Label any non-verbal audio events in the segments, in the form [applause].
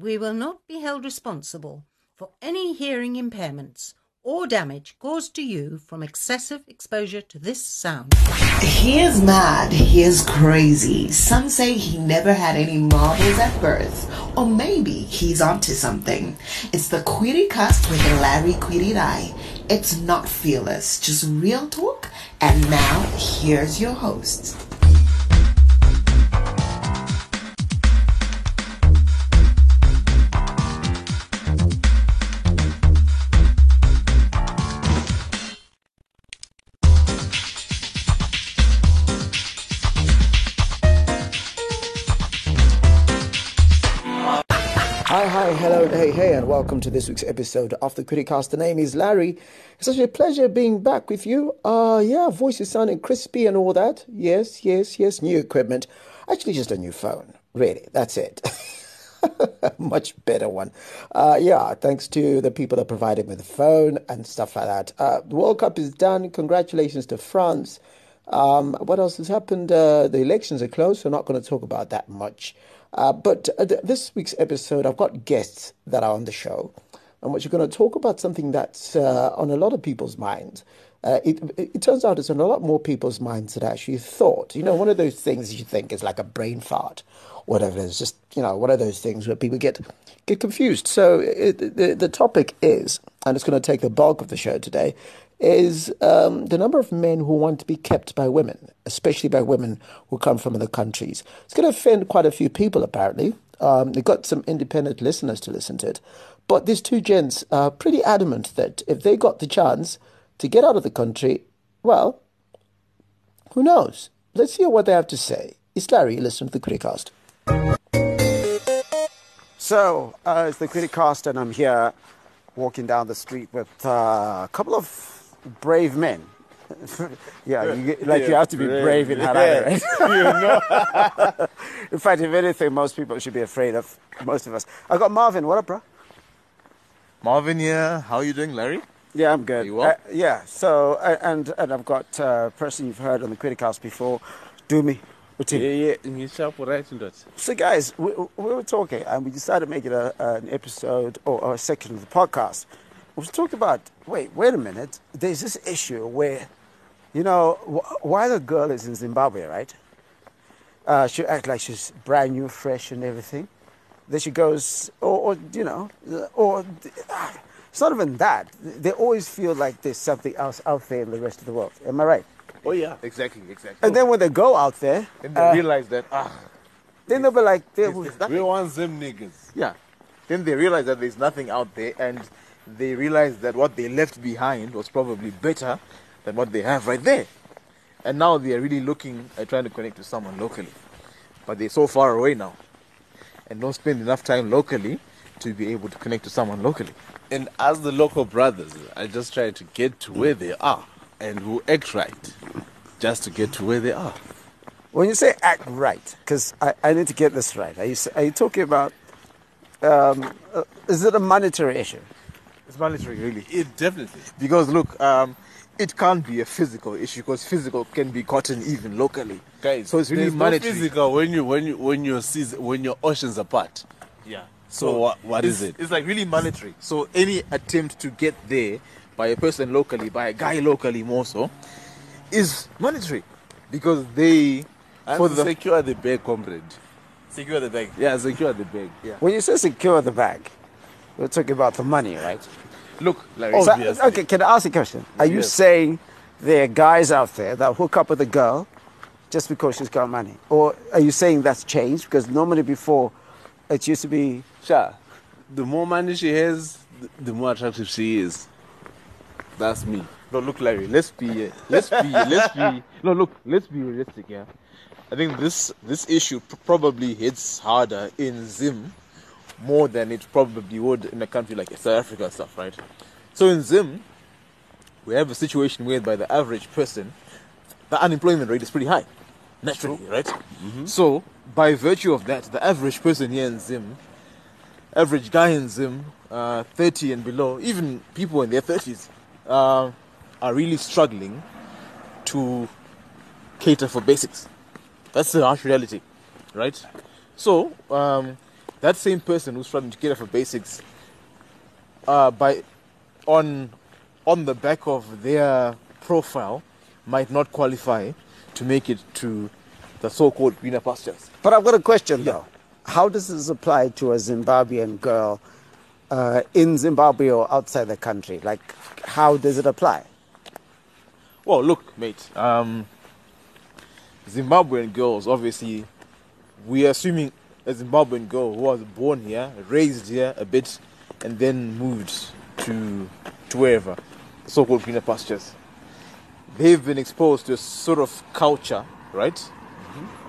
We will not be held responsible for any hearing impairments or damage caused to you from excessive exposure to this sound. He is mad. He is crazy. Some say he never had any marbles at birth. Or maybe he's onto something. It's the KwiriCast with Larry Eye. It's not fearless, just real talk. And now, here's your host. Hi, hello, and hey, hey, and welcome to this week's episode of the KwiriCast. The name is Larry. It's such a pleasure being back with you. Uh, yeah, voice is sounding crispy and all that. Yes, yes, yes, new equipment. Actually, just a new phone. Really, that's it. [laughs] Much better one. Uh, yeah, thanks to the people that provided me the phone and stuff like that. Uh, the World Cup is done. Congratulations to France. Um, what else has happened? Uh, the elections are closed, so I'm not going to talk about that much. Uh, but uh, th- this week's episode, I've got guests that are on the show, and we're going to talk about something that's uh, on a lot of people's minds. Uh, it, it, it turns out it's on a lot more people's minds than I actually thought. You know, one of those things you think is like a brain fart, whatever it is, just, you know, one of those things where people get, get confused. So it, the, the topic is, and it's going to take the bulk of the show today, is um, the number of men who want to be kept by women, especially by women who come from other countries. It's going to offend quite a few people, apparently. Um, they've got some independent listeners to listen to it. But these two gents are pretty adamant that if they got the chance to get out of the country, well, who knows? Let's hear what they have to say. It's Larry, listen to the KwiriCast. So, uh, it's the KwiriCast, and I'm here walking down the street with uh, a couple of brave men. [laughs] yeah, you get, like you have to be brave, in Harare, right? [laughs] [laughs] you know? in fact, if anything, most people should be afraid of most of us. I've got Marvyn. What up, bro? Marvyn here. How are you doing, Larry? Yeah, I'm good. You well? Uh, yeah. So, uh, and and I've got a person you've heard on the KwiriCast before, Dumi. Yeah, yeah. In your shop. So, guys, we, we were talking, and we decided to make it a, an episode or, or a section of the podcast. We talked about. Wait, wait a minute. There's this issue where, you know, wh- while a girl is in Zimbabwe, right? Uh, she act like she's brand new, fresh, and everything. Then she goes, or, or you know, or ah, it's not even that. They always feel like there's something else out there in the rest of the world. Am I right? Oh yeah, exactly, exactly. And then when they go out there, Then they uh, realize that ah, then they'll be like, they. We want them niggas. Yeah. Then they realize that there's nothing out there, and they realize that what they left behind was probably better than what they have right there. And now they are really looking at trying to connect to someone locally, but they're so far away now, and don't spend enough time locally to be able to connect to someone locally. And as the local brothers, I just try to get to where they are and who act right just to get to where they are. when you say act right, because I, I need to get this right. Are you, are you talking about, um, uh, is it a monetary issue? It's monetary, really. It definitely. Because look, um, it can't be a physical issue because physical can be gotten even locally. Guys, so it's really there's no monetary. physical when you when you when your seas when your oceans apart. Yeah. So what what it's, is it? It's like really monetary. So any attempt to get there by a person locally, by a guy locally more so, is monetary. Because they And for the secure the bag, comrade. secure the bag. Yeah, secure the bag. Yeah. When you say secure the bag, we're talking about the money, right? Look, Larry. Oh, so- okay, can I ask a question? Are you saying there are guys out there that hook up with a girl just because she's got money? Or are you saying that's changed? Because normally before, it used to be Sure. The more money she has, the, the more attractive she is. That's me. No, look, Larry. Let's be, let's be, let's be. No, look. Let's be realistic. Yeah. I think this this issue pr- probably hits harder in Zim more than it probably would in a country like South Africa and stuff, right? So in Zim, we have a situation where by the average person, the unemployment rate is pretty high, naturally, right? So by virtue of that, the average person here in Zim, average guy in Zim, uh, 30 and below, even people in their 30s, uh, are really struggling to cater for basics. That's the harsh reality, right? So, um, that same person who's struggling to cater for basics, uh, by on on the back of their profile, might not qualify to make it to the so-called greener pastures. But I've got a question though. How does this apply to a Zimbabwean girl uh, in Zimbabwe or outside the country? Like, how does it apply? Well, look, mate. Um, Zimbabwean girls, obviously, we are assuming a Zimbabwean girl who was born here, raised here a bit, and then moved to to wherever, so-called greener pastures. They've been exposed to a sort of culture, right?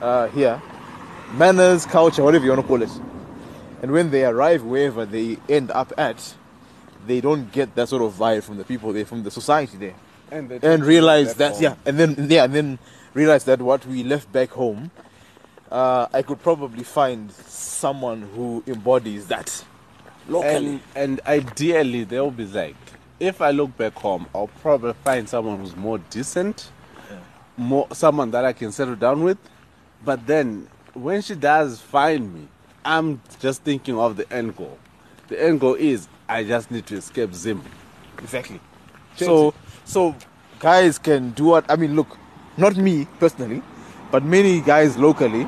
Uh, here, manners, culture, whatever you want to call it. And when they arrive wherever they end up at, they don't get that sort of vibe from the people there, from the society there. And, they and realize that back yeah and then yeah and then realize that what we left back home uh, i could probably find someone who embodies that locally. And, and ideally, they'll be like, if I look back home, I'll probably find someone who's more decent, more someone that I can settle down with. But then, when she does find me, I'm just thinking of the end goal. The end goal is I just need to escape Zim. exactly. So so guys can do what i mean look not me personally but many guys locally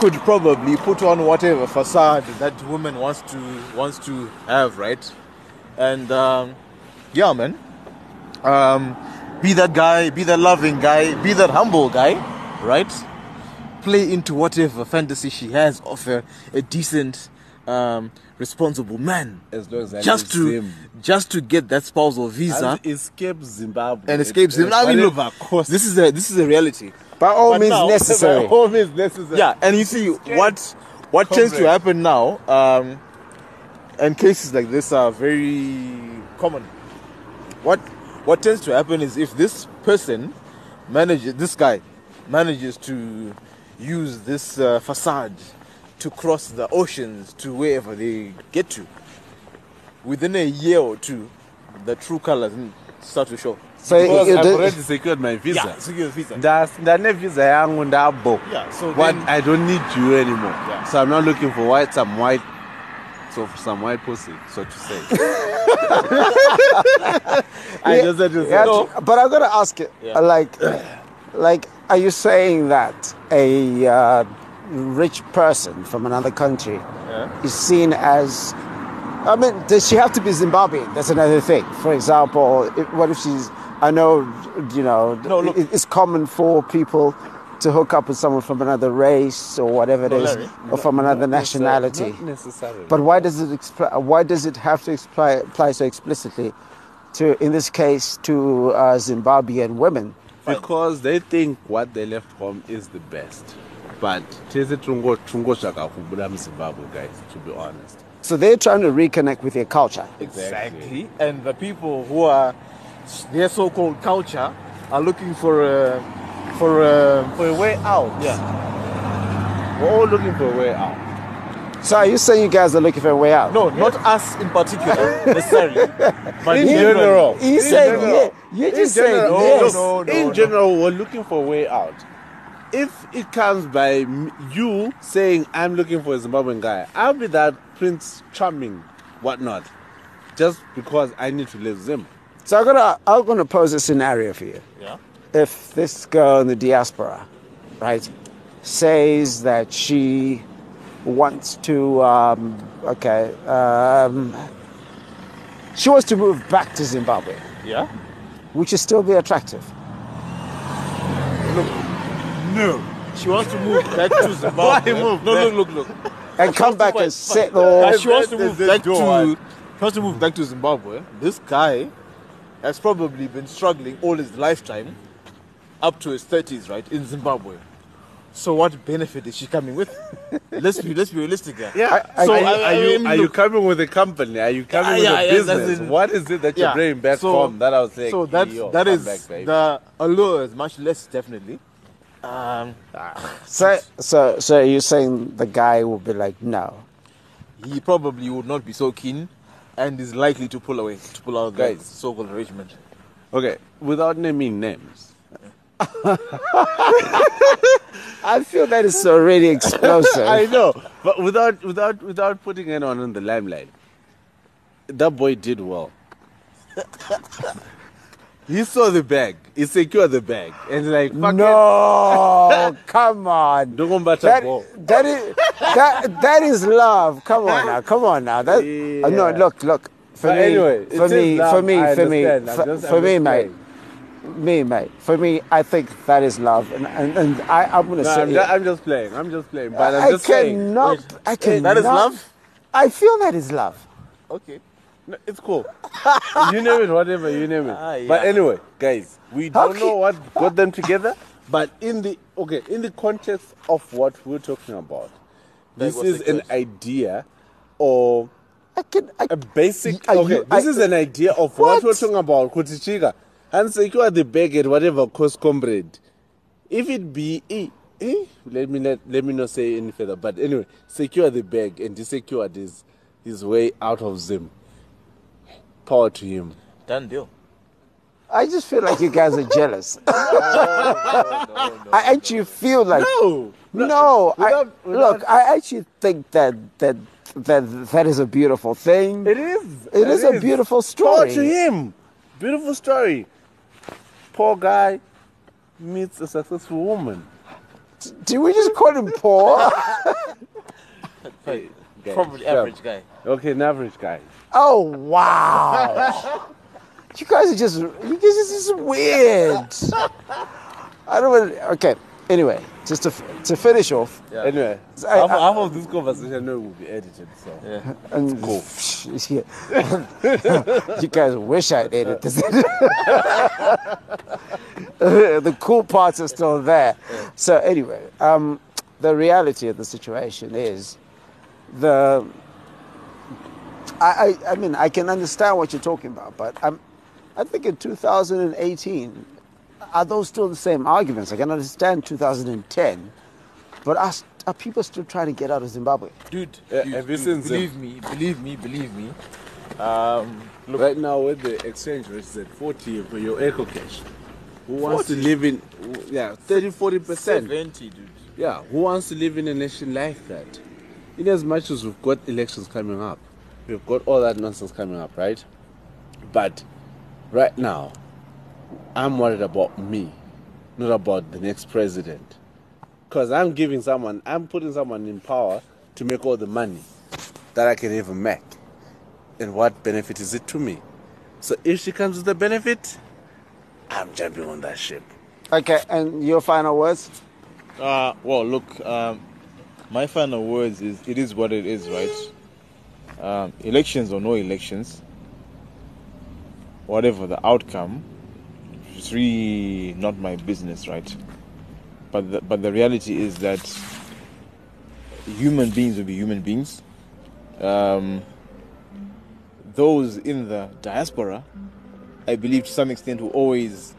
could probably put on whatever facade that woman wants to wants to have right? And um, yeah man. Um, be that guy be that loving guy be that humble guy right play into whatever fantasy she has of a, a decent um, responsible man As long as I just to Zim. just to get that spousal visa And escape Zimbabwe. and escape Zim. I mean, look, this is a this is a reality. By all But means now- [laughs] necessary. By all means necessary. Yeah, and you see what what tends to happen now, um, and cases like this are very common. What what tends to happen is if this person manages, this guy manages to use this uh, facade to cross the oceans to wherever they get to, within a year or two, the true colors start to show. So Because you I've already secured my visa. Yeah, secure visa. Nda- ndane visa yangu ndabo Yeah, so what then- i don't need you anymore Yeah. so i'm not looking for white some white so for some white pussy so to say [laughs] i Yeah, just had to say yeah, no. But I gotta ask it, Yeah. like, like, are you saying that a uh, rich person from another country is seen as? I mean, does she have to be Zimbabwean? That's another thing. For example, if, what if she's? I know, you know, No, look. it- it's common for people to hook up with someone from another race or whatever it No, is, Larry. or from another nationality. not necessarily But why does it expl- why does it have to apply, apply so explicitly to, in this case, to uh, Zimbabwean women? Because they think what they left home is the best but tese tungo tungo zvakakubuda muzimbabwe guys to be honest So they're trying to reconnect with their culture. Exactly. And the people who are their so-called culture are looking for a for a for a way out yeah. we're all looking for a way out So are you saying you guys are looking for a way out? No, not us in particular [laughs] necessarily, but In generally. general. You In said yeah. You In just said yes. no, no, in no. general, we're looking for a way out. If it comes by you saying, I'm looking for a Zimbabwean guy, I'll be that Prince Charming, whatnot, just because I need to leave Zim. So I'm gonna I'm gonna pose a scenario for you. Yeah. If this girl in the diaspora, right, says that she wants to, um, okay, um, she wants to move back to Zimbabwe, Yeah. would she still be attractive? Look, no. She wants to move back to [laughs] Zimbabwe. Why move No, look, look, look. And come back and settle. she wants to move back to she wants to move back to Zimbabwe. This guy has probably been struggling all his lifetime, up to his thirties, right, in Zimbabwe. So what benefit is she coming with? let's be let's be realistic here. Yeah. I- so are, I- you, I- I are, you, mean, are you coming with a company? Are you coming Yeah, with a yeah, business? in- what is it that you're Yeah. bringing back So- home that I was saying? So that yo, that come is back, the allure is much less definitely. Um, So, so, so you're saying the guy will be like, no. he probably would not be so keen, and is likely to pull away to pull out Guys. guys so-called arrangement. Okay, without naming names. I feel that is already explosive. [laughs] I know, but without without without putting anyone in the limelight, that boy did well. he saw the bag. He secured the bag, and like fuck no, [laughs] come on. it, don't go back That, ball. that is that that is love. Come on now, come on now. That uh, no, look, look. For But me, anyway, for me, love, for me, I for me, for, for me, mate. Me, mate. For me, I think that is love, and and, and I, I'm gonna No, say. I'm, ju- I'm just playing. I'm just playing. But I'm I just saying. cannot. I cannot. That is love? I feel that is love. Okay. No, it's cool. you name it, whatever you name it. [laughs] Ah, yeah. But anyway, guys, we don't can- know what got them together. But in the okay, in the context of what we're talking about, this is an idea or I can. I, a basic. Okay, you- this I- is an idea of what, What? we're talking about. Kutichika, and secure the bag at whatever cost, comrade. If it be, eh, eh, let me not let me not say any further. But anyway, secure the bag and secure his his way out of Zim. Power to him. Done deal. I just feel like you guys are jealous. [laughs] [laughs] I actually feel like No, no. I, without- look, without- I actually think that that that that is a beautiful thing. It is. It is a beautiful story. Power to him. Beautiful story. Poor guy meets a successful woman. Do we just call him poor? Hey, [laughs] guy, Probably yeah. average guy. Okay, an average guy. oh wow! you guys are just you guys are just weird. I don't. Want, okay. Anyway, just to f- to finish off, Yeah. Anyway, I- half, I- half of this conversation I know will be edited. So Yeah. and cool. [laughs] you guys wish I'd edit this. [laughs] the cool parts are still there. So anyway, um, the reality of the situation is the. I, I, I mean I can understand what you're talking about, but I'm, I think in 2018, are those still the same arguments? I can understand 2010, but are, are people still trying to get out of Zimbabwe? Dude, Yeah, dude, dude, seen Zim? believe me, believe me, believe me. Um, look, right now, with the exchange rate is at 40 for your EcoCash, who wants to live in yeah 30 40 percent? 70, dude. Yeah, who wants to live in a nation like that? In as much as we've got elections coming up, we've got all that nonsense coming up, right? But right now, I'm worried about me, not about the next president. Because I'm giving someone, I'm putting someone in power to make all the money that I can ever make. And what benefit is it to me? So if she comes with a benefit, I'm jumping on that ship. Okay, and your final words? Uh, well, look, um, my final words is it is what it is, right? Um, elections or no elections, whatever the outcome, it's really not my business, right? But the, but the reality is that human beings will be human beings. Um, those in the diaspora, I believe to some extent, will always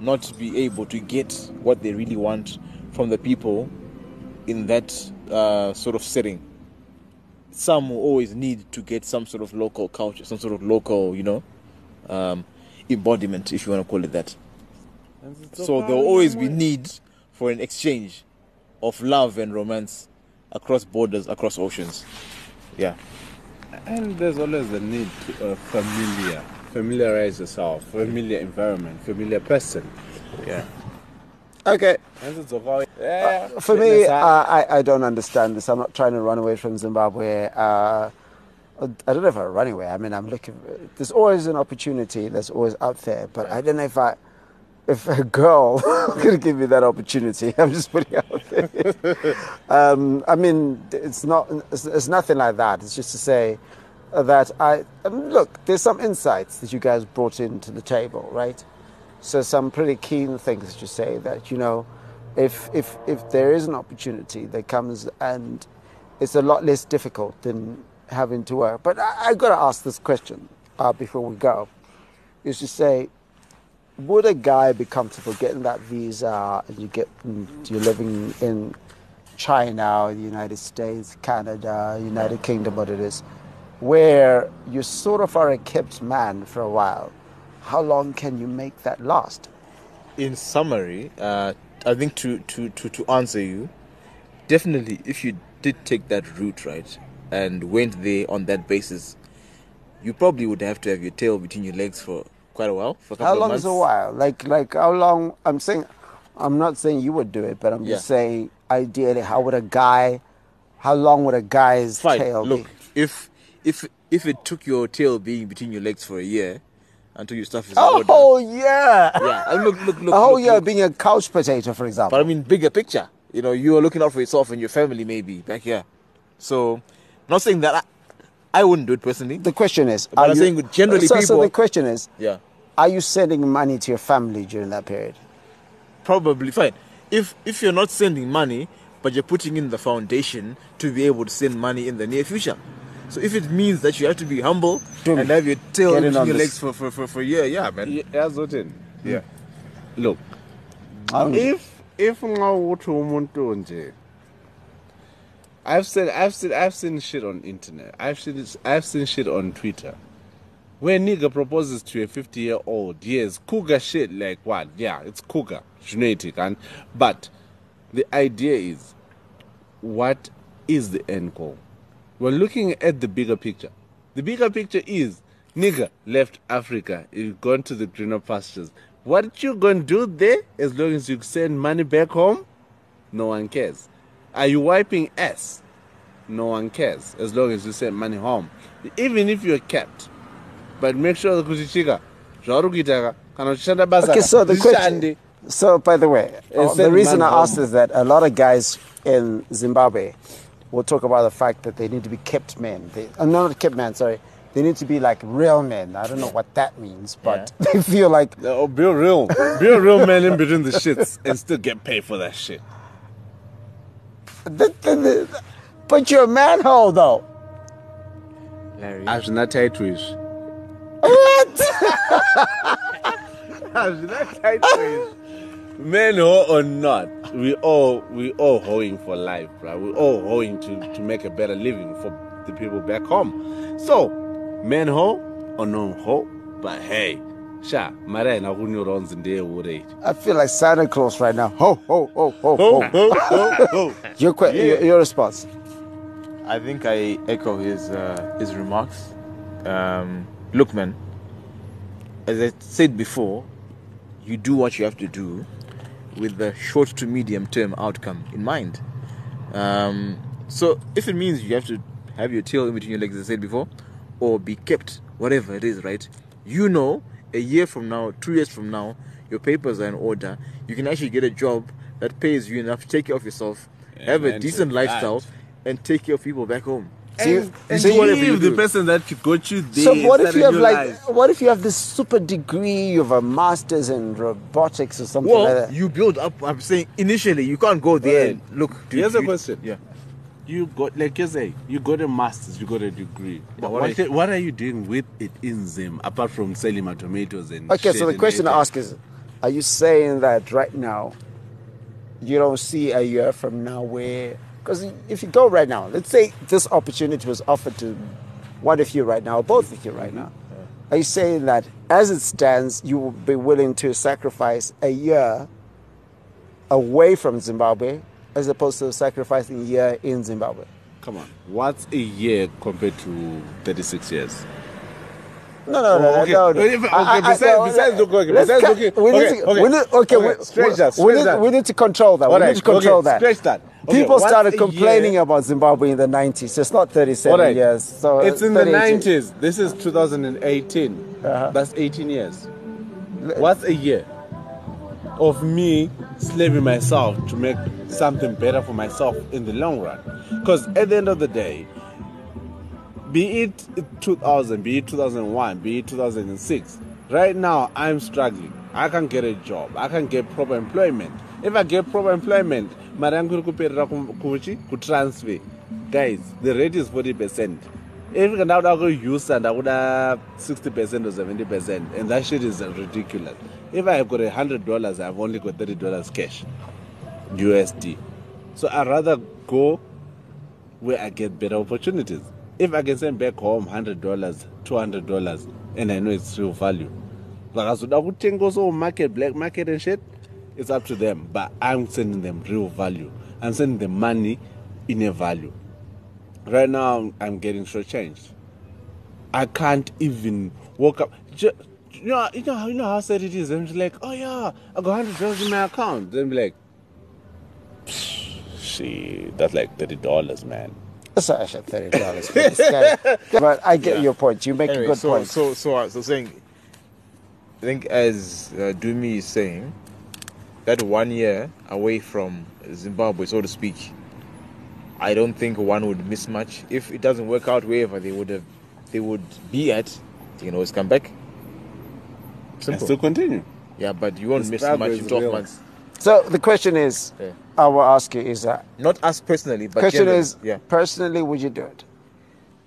not be able to get what they really want from the people in that uh, sort of setting. Some will always need to get some sort of local culture, some sort of local, you know, um, embodiment, if you want to call it that. So there will always be need for an exchange of love and romance across borders, across oceans. Yeah. And there's always the need to uh, familiar, familiarize yourself, familiar environment, familiar person. Yeah. Okay, And it's okay. Yeah. for me, uh, I, I don't understand this. I'm not trying to run away from Zimbabwe. Uh, I don't know if I run away. I mean, I'm looking. There's always an opportunity that's always out there, but I don't know if I, if a girl [laughs] could give me that opportunity. [laughs] I'm just putting it out there. [laughs] um, I mean, it's not. It's, it's nothing like that. It's just to say that I um, look. There's some insights that you guys brought into the table, right? So some pretty keen things to say that you know, if if if there is an opportunity that comes and it's a lot less difficult than having to work. But I, I got to ask this question uh, before we go: is to say, would a guy be comfortable getting that visa and you get you're living in China, the United States, Canada, United Kingdom, what it is, where you sort of are a kept man for a while? How long can you make that last? In summary, uh, I think to, to, to, to answer you, definitely if you did take that route, right, and went there on that basis, you probably would have to have your tail between your legs for quite a while. For a How long is a while? Like like how long? I'm saying, I'm not saying you would do it, but I'm just saying ideally, how would a guy? How long would a guy's Fine. tail Look, be? if if if it took your tail being between your legs for a year until your stuff is in order, Oh yeah. yeah. And look, look, look. A whole look, year look. being a couch potato, for example. But I mean, bigger picture. You know, you are looking out for yourself and your family, maybe back here. So, not saying that I, I wouldn't do it personally. the question is, But are I'm you- saying generally so, so the question is, yeah, are you sending money to your family during that period? probably fine. If if you're not sending money, but you're putting in the foundation to be able to send money in the near future. So if it means that you have to be humble Boom. and have your tail in between on your this. legs for, for, for, for a year, yeah, man. yazi uthini Yeah. look I don't- if if nxa uthi umuntu nje I've said I've seen I've seen shit on internet. I've seen I've seen shit on Twitter. Where nigga proposes to a 50 year old, yes, cougar shit like what? Yeah, it's cougar, genetic, and but the idea is, what is the end goal? We're looking at the bigger picture. The bigger picture is nigga left Africa, he's gone to the greener pastures. What you gonna do there as long as you send money back home? No one cares. Are you wiping ass? No one cares as long as you send money home. Even if you're kept. But make sure kuti chika zvauri kuita kana uchishanda basa Okay, so the question. rishande. So, by the way, uh, the reason I asked home. is that a lot of guys in Zimbabwe will talk about the fact that they need to be kept men. They, uh, no, not kept men, sorry. They need to be like real men. I don't know what that means, but [laughs] they feel like Oh, be a real, be a real man in between the shits and still get paid for that shit. The, the, the, but you're a manhole though. Larry. Hazvina taitwish. Hazvina taitwish. Men ho or not, we all we all hoeing for life, right? We all hoeing to, to make a better living for the people back home. So, men ho or no ho, but hey, sha, mara na kunyuronzi ndiye ure. I feel like Santa Claus right now. Ho, ho, ho, ho, ho. Ho ho ho. [laughs] Your, que- your, your response. I think I echo his uh, his remarks. Um, look, man. As I said before, you do what you have to do with the short to medium term outcome in mind. Um, so if it means you have to have your tail in between your legs, as I said before, or be kept, whatever it is, right? You know, a year from now, two years from now, your papers are in order. You can actually get a job that pays you enough to take care of yourself, have a Amen to decent that. lifestyle, and take care of people back home. So And, and so do you- whatever you Leave the person that got you there. So what if you have started like life. what if you have this super degree, you have a master's in robotics or something like Well, that? you build up. I'm saying initially you can't go there. Right. Look, dude, Here's a question. Yeah. You got like you say, you got a master's, you got a degree. But what what, I- what are you doing with it in Zim apart from selling my tomatoes and Okay, so the question I ask is, are you saying that right now you don't see a year from now where because if you go right now, let's say this opportunity was offered to one of you right now, or both of you right mm-hmm. now. Are you saying that as it stands, you will be willing to sacrifice a year away from Zimbabwe as opposed to sacrificing a year in Zimbabwe? Come on. What's a year compared to 36 years? No, no, no, Oh, okay. no, no. Okay, okay, I- I- I- besides- looking- okay, besides cut- looking- we need to, okay. we need, okay, Okay, we, stretch that, we need, that. we need to control that. All we right, need to control okay, that. stretch that. Okay, People started complaining year- about Zimbabwe in the 90s. It's not 37 All right. years. So it's in the 38 90s. This is 2018. Uh-huh. That's 18 years. What's a year of me slaving myself to make something better for myself in the long run? Because at the end of the day, be it 2000, be it 2001, be it 2006, right now I'm struggling. I can't get a job. I can't get proper employment. If I get proper employment, marangu kuperera kuchi ku transfer. Guys, the rate is 40%. If you can now go use and I would have 60% or 70%, and that shit is ridiculous. If I have got a hundred dollars, I've only got thirty dollars cash, USD. So I'd rather go where I get better opportunities. If I can send back home hundred dollars, two hundred dollars, and I know it's real value. Like I said, I would think also market, black market and shit. it's up to them. But I'm sending them real value. I'm sending them money in a value. Right now, I'm getting shortchanged. I can't even walk up. Ju- You know, you know, how- you know how sad it is. I'm just like, oh yeah, I got hundred dollars in my account. Then be like, see, that's like thirty dollars, man. That's actually thirty dollars for this guy. [laughs] But I get Yeah. your point. You make Anyway, a good so, point. So, so, uh, so saying, I think as uh, Dumi is saying, that one year away from Zimbabwe, so to speak, I don't think one would miss much. If it doesn't work out wherever they would have, they would be at, they can always come back. And still continue. yeah, but you won't The miss much in 12 real. months. So the question is, Yeah. I will ask you: Is that Not us personally, but question generally, is yeah. personally, would you do it?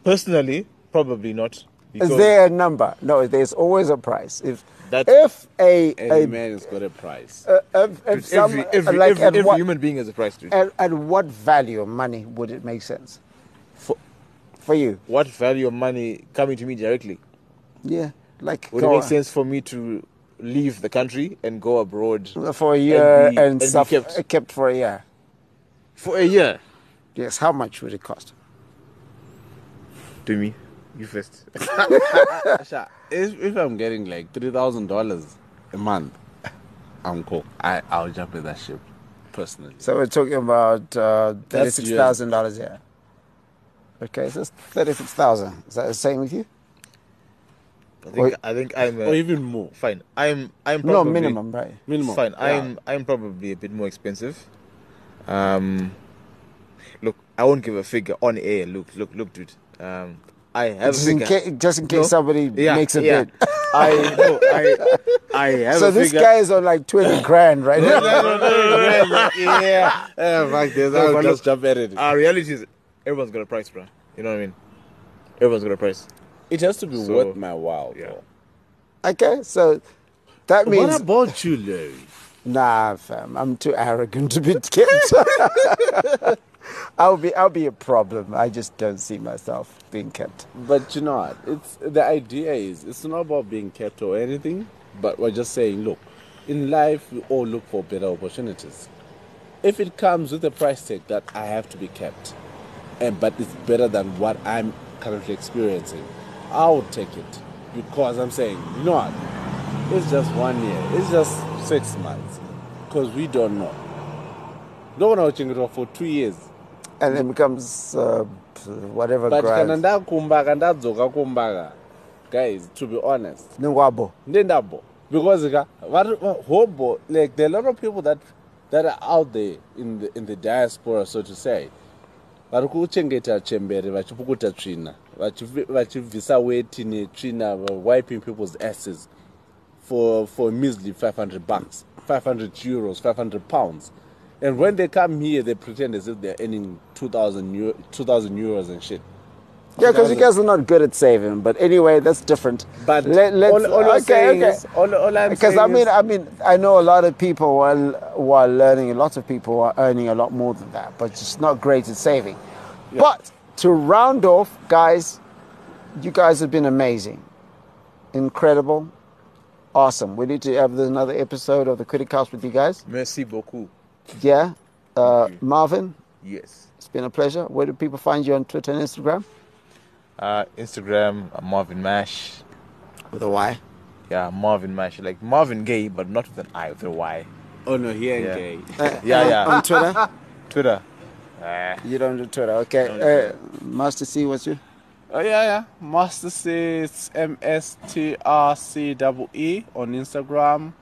Personally, probably not. Is there a number? No, there's always a price. If That- if a, Every a man has got a price. uh, if, if Dude, some, every, every, like every, every what human being has a price, dude. at, at what value of money would it make sense For, for you? what value of money coming to me directly? Yeah, like Would it make on. sense for me to leave the country and go abroad for a year and, be- and be suffer, kept? kept for a year? for a year? Yes. How much would it cost? To me, you first. [laughs] Asha, if, if I'm getting like three thousand dollars a month, I'm cool. I I'll jump in that ship, personally. So we're talking about uh, thirty-six thousand dollars a year. Okay, so it's thirty-six thousand. Is that the same with you? I think I think I'm Or uh, even more. fine. I'm I'm probably, No probably, minimum, right? Minimum. Fine. Yeah. I'm I'm probably a bit more expensive. Um, look, I won't give a figure on air. Look, look, look, dude. Um, I have Just a in, figure. case, just in case No? somebody yeah, makes a yeah. bid. [laughs] I no, I I have So a this figure. guy is on like twenty grand right [laughs] now. yeah. Yeah, fuck this. I'll but just look, jump at it. Our reality is everyone's got a price, bro. You know what I mean? Everyone's got a price. It has to be So- worth my while. yeah. though. Okay, so that means What about you, Larry? nah, fam. I'm too arrogant to be [laughs] kept. I'll be I'll be a problem. I just don't see myself being kept. But you know what? It's the idea is it's not about being kept or anything, but we're just saying, look, in life we all look for better opportunities. If it comes with a price tag that I have to be kept, and but it's better than what I'm currently experiencing, I would take it because I'm saying, you know what? It's just one year. It's just six months, because we don't know. No one watching it for two years. And then becomes uh, whatever But kana grinds. ndakumbaga ndadzoka kumbaga guys to be honest Ningwabo. ndendabo because ka vari hobo like there are a lot of people that that are out there in the in the diaspora so to say vari kuchengeta chembere vachipukuta tsvina vachibvisa weti netsvina wiping people's asses for for measly 500 bucks 500 euros 500 pounds and when they come here they pretend as if they're earning 2000 euro, 2000 euros and shit Yeah, because you guys are not good at saving. But anyway, that's different. But Let, let's, all, all okay, okay. is, all, all I'm Because I mean, is, I mean, I know a lot of people while while learning, a lot of people are earning a lot more than that, but just not great at saving. But to round off, guys, you guys have been amazing, incredible, awesome. We need to have another episode of the KwiriCast with you guys. Merci beaucoup. Yeah, uh, Marvyn, Yes. it's been a pleasure. Where do people find you on Twitter and Instagram? Uh, Instagram, uh, Marvyn Mash. With a Y. Yeah, Marvyn Mash. Like Marvin Gay, but not with an I, with a Y. oh no, he ain't Yeah. gay. [laughs] Yeah, yeah. On Twitter. [laughs] Twitter. Uh, You don't do Twitter, okay? Uh, Master C, what's you? Oh yeah, yeah. Master C, it's M S T R C double E on Instagram.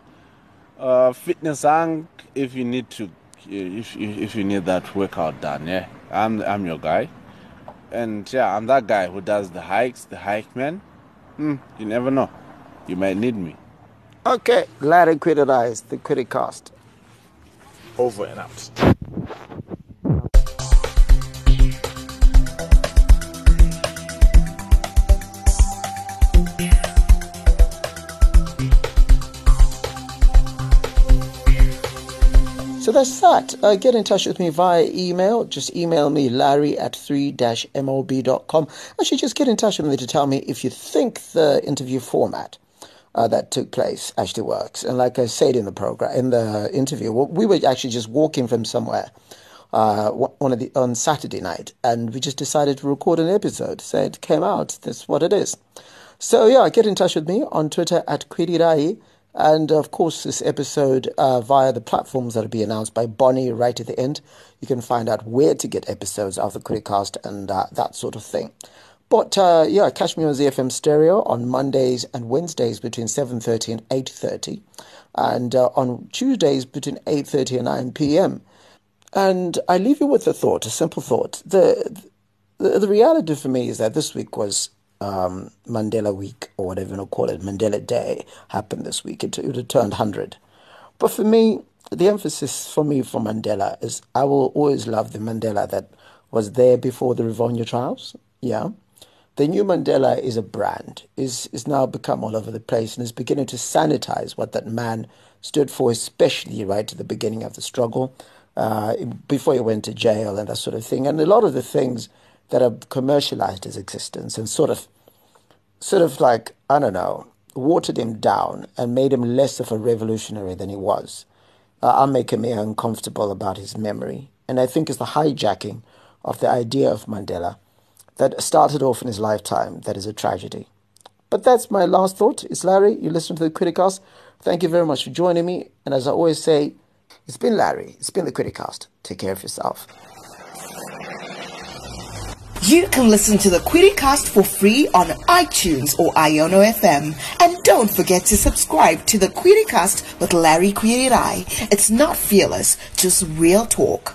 Uh, fitness Ang, if you need to, if if if you need that workout done, yeah, I'm I'm your guy. And yeah, I'm that guy who does the hikes, the hike man. Hmm, you never know, you might need me. Okay, glad and quitted eyes, the KwiriCast. over and out. That's that. Uh, get in touch with me via email. Just email me, larry at 3-mob.com. Actually, just get in touch with me to tell me if you think the interview format uh, that took place actually works. And like I said in the program, in the interview, we were actually just walking from somewhere. Uh, one of the on Saturday night, and we just decided to record an episode. So it came out. That's what it is. So yeah, get in touch with me on Twitter at Kwirirayi, and of course this episode uh, via the platforms that will be announced by Bonnie right at the end. You can find out where to get episodes of the KwiriCast and uh, that sort of thing. But uh, yeah, catch me on ZFM Stereo on Mondays and Wednesdays between 7.30 and 8.30. And uh, on Tuesdays between 8.30 and 9 p.m. And I leave you with a thought, a simple thought. The, the, the reality for me is that this week was um, Mandela Week, or whatever you want to call it, Mandela Day, happened this week. It, it would have turned 100. But for me, the emphasis for me for Mandela is I will always love the Mandela that was there before the Rivonia trials. Yeah the new Mandela is a brand, is, is now become all over the place and is beginning to sanitize what that man stood for, especially right at the beginning of the struggle, uh, before he went to jail and that sort of thing. And a lot of the things that have commercialized his existence and sort of, sort of like, I don't know, watered him down and made him less of a revolutionary than he was, uh, are making me uncomfortable about his memory. And I think it's the hijacking of the idea of Mandela that started off in his lifetime that is a tragedy. But that's my last thought. It's Larry. You listen to the KwiriCast. Thank you very much for joining me. And as I always say, it's been Larry. It's been the KwiriCast. Take care of yourself. You can listen to the KwiriCast for free on iTunes or Iono FM. And don't forget to subscribe to the KwiriCast with Larry Kwirirayi. It's not fearless, just real talk.